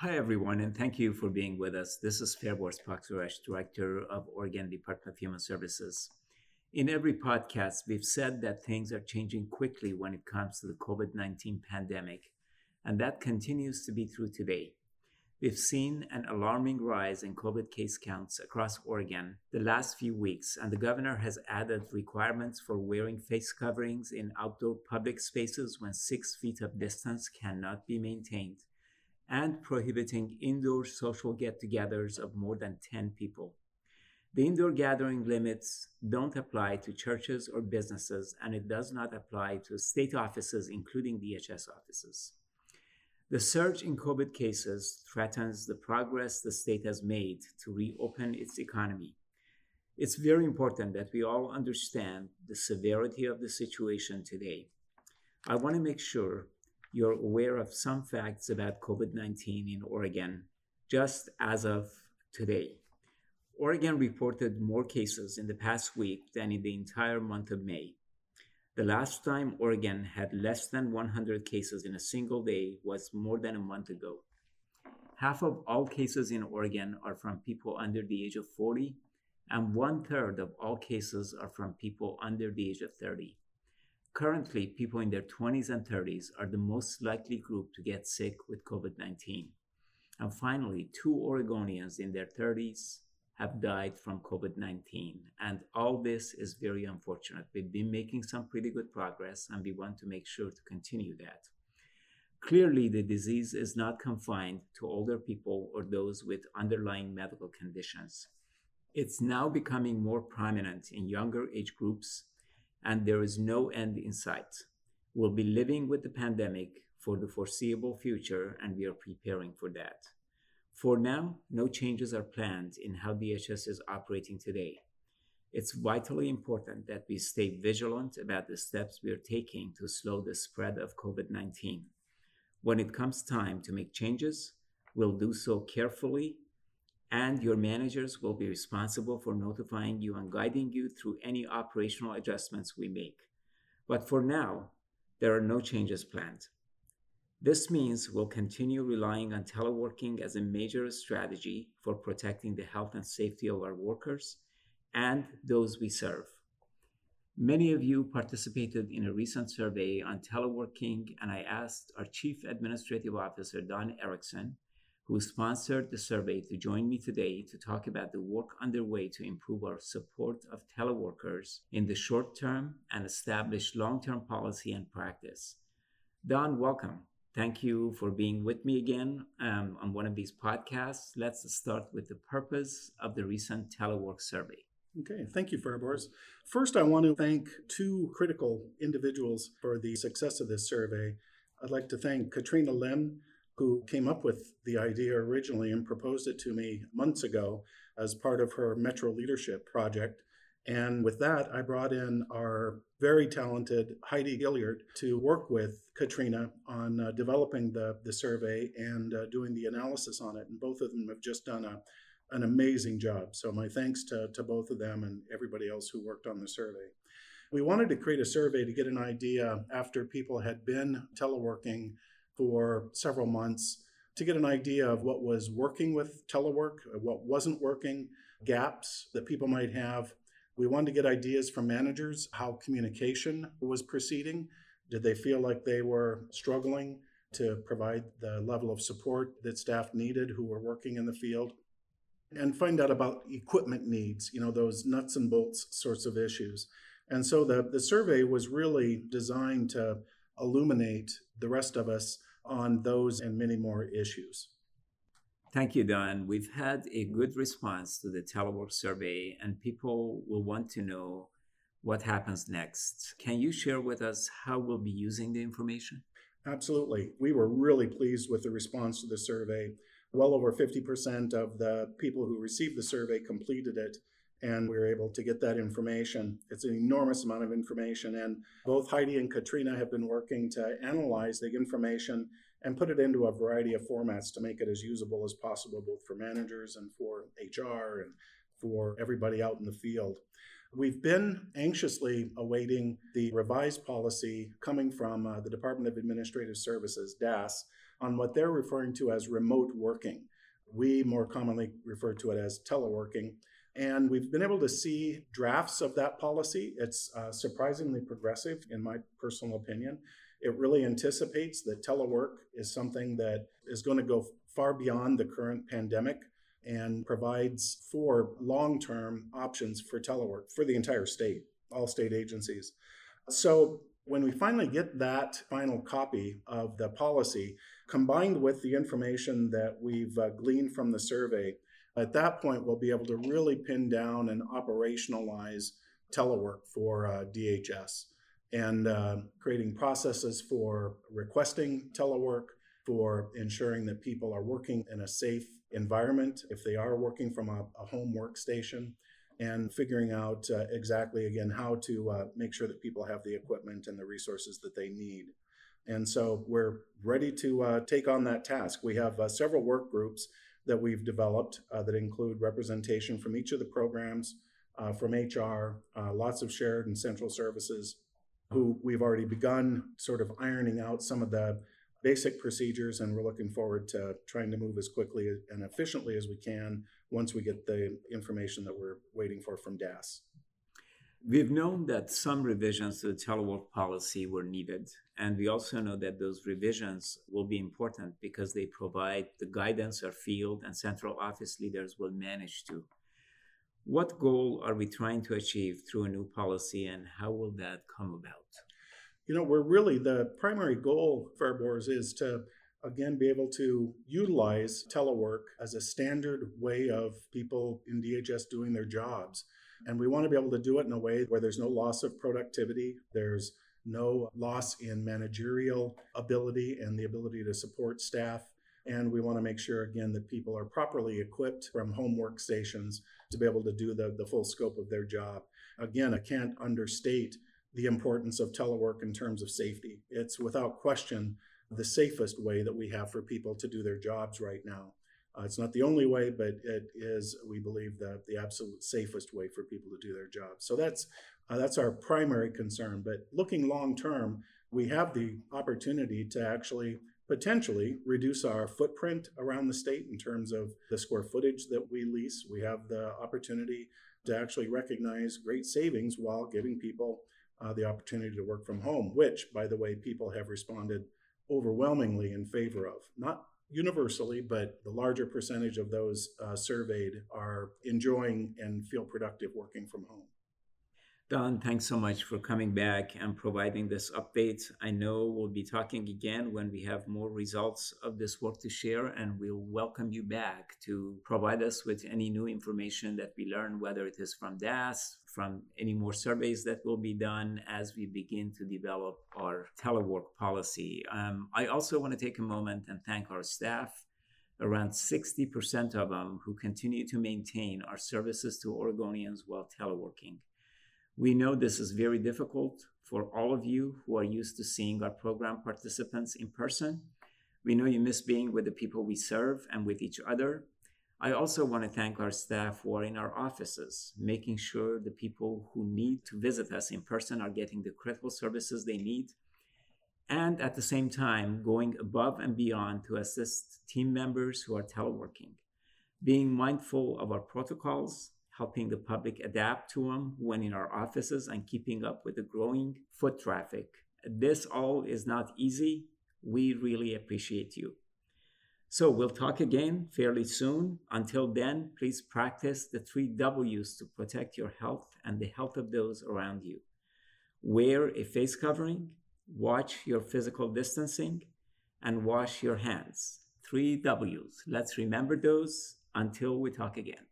Hi, everyone, and thank you for being with us. This is Fariborz Pakseresht, Director of Oregon Department of Human Services. In every podcast, we've said that things are changing quickly when it comes to the COVID 19 pandemic, and that continues to be true today. We've seen an alarming rise in COVID case counts across Oregon the last few weeks, and the governor has added requirements for wearing face coverings in outdoor public spaces when six feet of distance cannot be maintained, and prohibiting indoor social get togethers of more than 10 people. The indoor gathering limits don't apply to churches or businesses, and it does not apply to state offices, including DHS offices. The surge in COVID cases threatens the progress the state has made to reopen its economy. It's very important that we all understand the severity of the situation today. I want to make sure you're aware of some facts about COVID 19 in Oregon just as of today. Oregon reported more cases in the past week than in the entire month of May. The last time Oregon had less than 100 cases in a single day was more than a month ago. Half of all cases in Oregon are from people under the age of 40, and one third of all cases are from people under the age of 30. Currently, people in their 20s and 30s are the most likely group to get sick with COVID 19. And finally, two Oregonians in their 30s have died from COVID 19. And all this is very unfortunate. We've been making some pretty good progress, and we want to make sure to continue that. Clearly, the disease is not confined to older people or those with underlying medical conditions. It's now becoming more prominent in younger age groups, and there is no end in sight. We'll be living with the pandemic for the foreseeable future, and we are preparing for that. For now, no changes are planned in how DHS is operating today. It's vitally important that we stay vigilant about the steps we are taking to slow the spread of COVID 19. When it comes time to make changes, we'll do so carefully, and your managers will be responsible for notifying you and guiding you through any operational adjustments we make. But for now, there are no changes planned. This means we'll continue relying on teleworking as a major strategy for protecting the health and safety of our workers and those we serve. Many of you participated in a recent survey on teleworking, and I asked our Chief Administrative Officer, Don Erickson, who sponsored the survey, to join me today to talk about the work underway to improve our support of teleworkers in the short term and establish long term policy and practice. Don, welcome. Thank you for being with me again um, on one of these podcasts. Let's start with the purpose of the recent telework survey. Okay, thank you, Fariborz. First, I want to thank two critical individuals for the success of this survey. I'd like to thank Katrina Lim, who came up with the idea originally and proposed it to me months ago as part of her Metro Leadership Project. And with that, I brought in our very talented Heidi Gilliard to work with Katrina on uh, developing the, the survey and uh, doing the analysis on it. And both of them have just done a, an amazing job. So, my thanks to, to both of them and everybody else who worked on the survey. We wanted to create a survey to get an idea after people had been teleworking for several months to get an idea of what was working with telework, uh, what wasn't working, gaps that people might have we wanted to get ideas from managers how communication was proceeding. Did they feel like they were struggling to provide the level of support that staff needed who were working in the field? And find out about equipment needs, you know, those nuts and bolts sorts of issues. And so the, the survey was really designed to illuminate the rest of us on those and many more issues. Thank you, Don. We've had a good response to the telework survey, and people will want to know what happens next. Can you share with us how we'll be using the information? Absolutely. We were really pleased with the response to the survey. Well over 50% of the people who received the survey completed it, and we were able to get that information. It's an enormous amount of information, and both Heidi and Katrina have been working to analyze the information and put it into a variety of formats to make it as usable as possible, both for managers and for HR and for everybody out in the field. We've been anxiously awaiting the revised policy coming from uh, the Department of Administrative Services, DAS, on what they're referring to as remote working. We more commonly refer to it as teleworking. And we've been able to see drafts of that policy. It's uh, surprisingly progressive, in my personal opinion. It really anticipates that telework is something that is going to go far beyond the current pandemic and provides for long term options for telework for the entire state, all state agencies. So, when we finally get that final copy of the policy, combined with the information that we've uh, gleaned from the survey, at that point we'll be able to really pin down and operationalize telework for uh, DHS and uh, creating processes for requesting telework, for ensuring that people are working in a safe environment if they are working from a, a home workstation, and figuring out uh, exactly, again, how to uh, make sure that people have the equipment and the resources that they need. And so we're ready to uh, take on that task. We have uh, several work groups that we've developed uh, that include representation from each of the programs, from HR, lots of shared and central services, who we've already begun sort of ironing out some of the basic procedures, and we're looking forward to trying to move as quickly and efficiently as we can once we get the information that we're waiting for from DAS. We've known that some revisions to the telework policy were needed, and we also know that those revisions will be important because they provide the guidance our field and central office leaders will manage to. What goal are we trying to achieve through a new policy, and how will that come about? You know, we're really the primary goal, Fariborz, is to again be able to utilize telework as a standard way of people in DHS doing their jobs. And we want to be able to do it in a way where there's no loss of productivity, there's no loss in managerial ability and the ability to support staff. And we want to make sure, again, that people are properly equipped from home workstations to be able to do the, the full scope of their job. Again, I can't understate the importance of telework in terms of safety. It's without question the safest way that we have for people to do their jobs right now. Uh, it's not the only way, but it is, we believe, the, the absolute safest way for people to do their jobs. So that's uh, that's our primary concern. But looking long term, we have the opportunity to actually potentially reduce our footprint around the state in terms of the square footage that we lease. We have the opportunity to actually recognize great savings while giving people uh, the opportunity to work from home, which, by the way, people have responded overwhelmingly in favor of. Not universally, but the larger percentage of those uh, surveyed are enjoying and feel productive working from home. Don, thanks so much for coming back and providing this update. I know we'll be talking again when we have more results of this work to share, and we'll welcome you back to provide us with any new information that we learn, whether it is from DAS, from any more surveys that will be done as we begin to develop our telework policy. Um, I also want to take a moment and thank our staff around 60% of them who continue to maintain our services to Oregonians while teleworking. We know this is very difficult for all of you who are used to seeing our program participants in person. We know you miss being with the people we serve and with each other. I also want to thank our staff who are in our offices, making sure the people who need to visit us in person are getting the critical services they need, and at the same time, going above and beyond to assist team members who are teleworking. Being mindful of our protocols helping the public adapt to them when in our offices and keeping up with the growing foot traffic. This all is not easy. We really appreciate you. So we'll talk again fairly soon. Until then, please practice the three W's to protect your health and the health of those around you. Wear a face covering, watch your physical distancing, and wash your hands. Three W's. Let's remember those until we talk again.